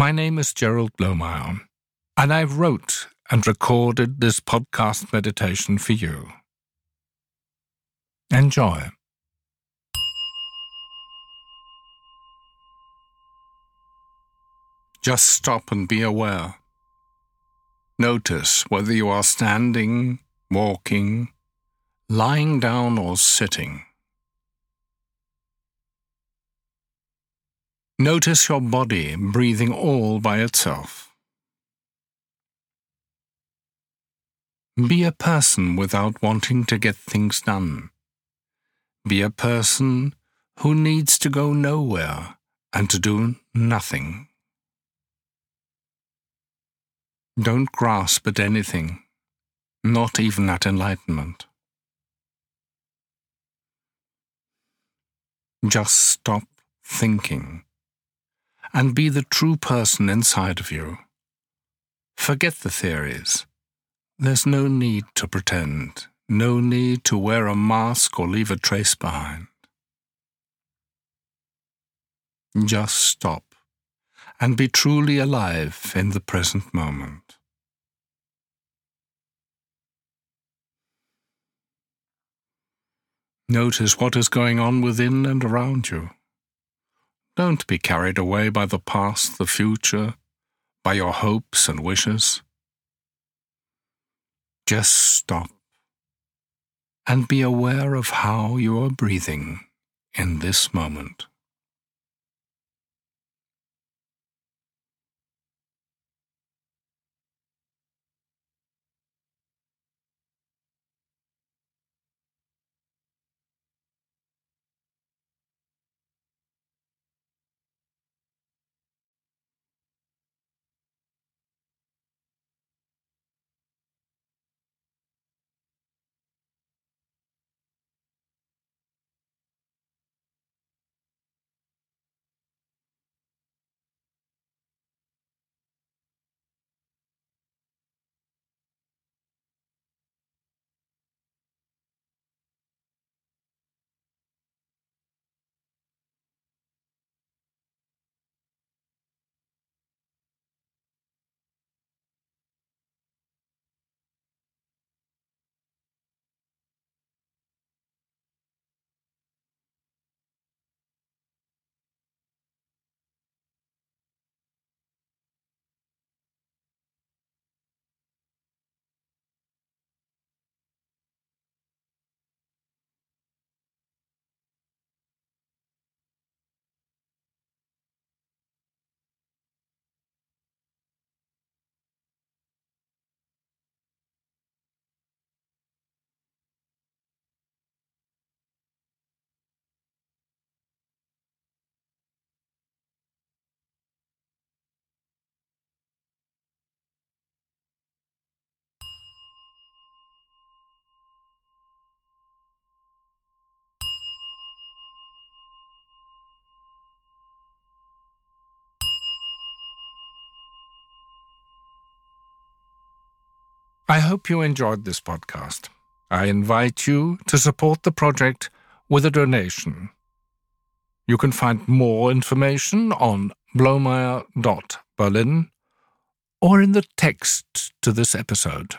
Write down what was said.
My name is Gerald Blomeyer, and I wrote and recorded this podcast meditation for you. Enjoy. Just stop and be aware. Notice whether you are standing, walking, lying down, or sitting. Notice your body breathing all by itself. Be a person without wanting to get things done. Be a person who needs to go nowhere and to do nothing. Don't grasp at anything, not even at enlightenment. Just stop thinking and be the true person inside of you. Forget the theories. There's no need to pretend, no need to wear a mask or leave a trace behind. Just stop and be truly alive in the present moment. Notice what is going on within and around you. Don't be carried away by the past, the future, by your hopes and wishes. Just stop and be aware of how you are breathing in this moment. I hope you enjoyed this podcast. I invite you to support the project with a donation. You can find more information on blomeyer.berlin or in the text to this episode.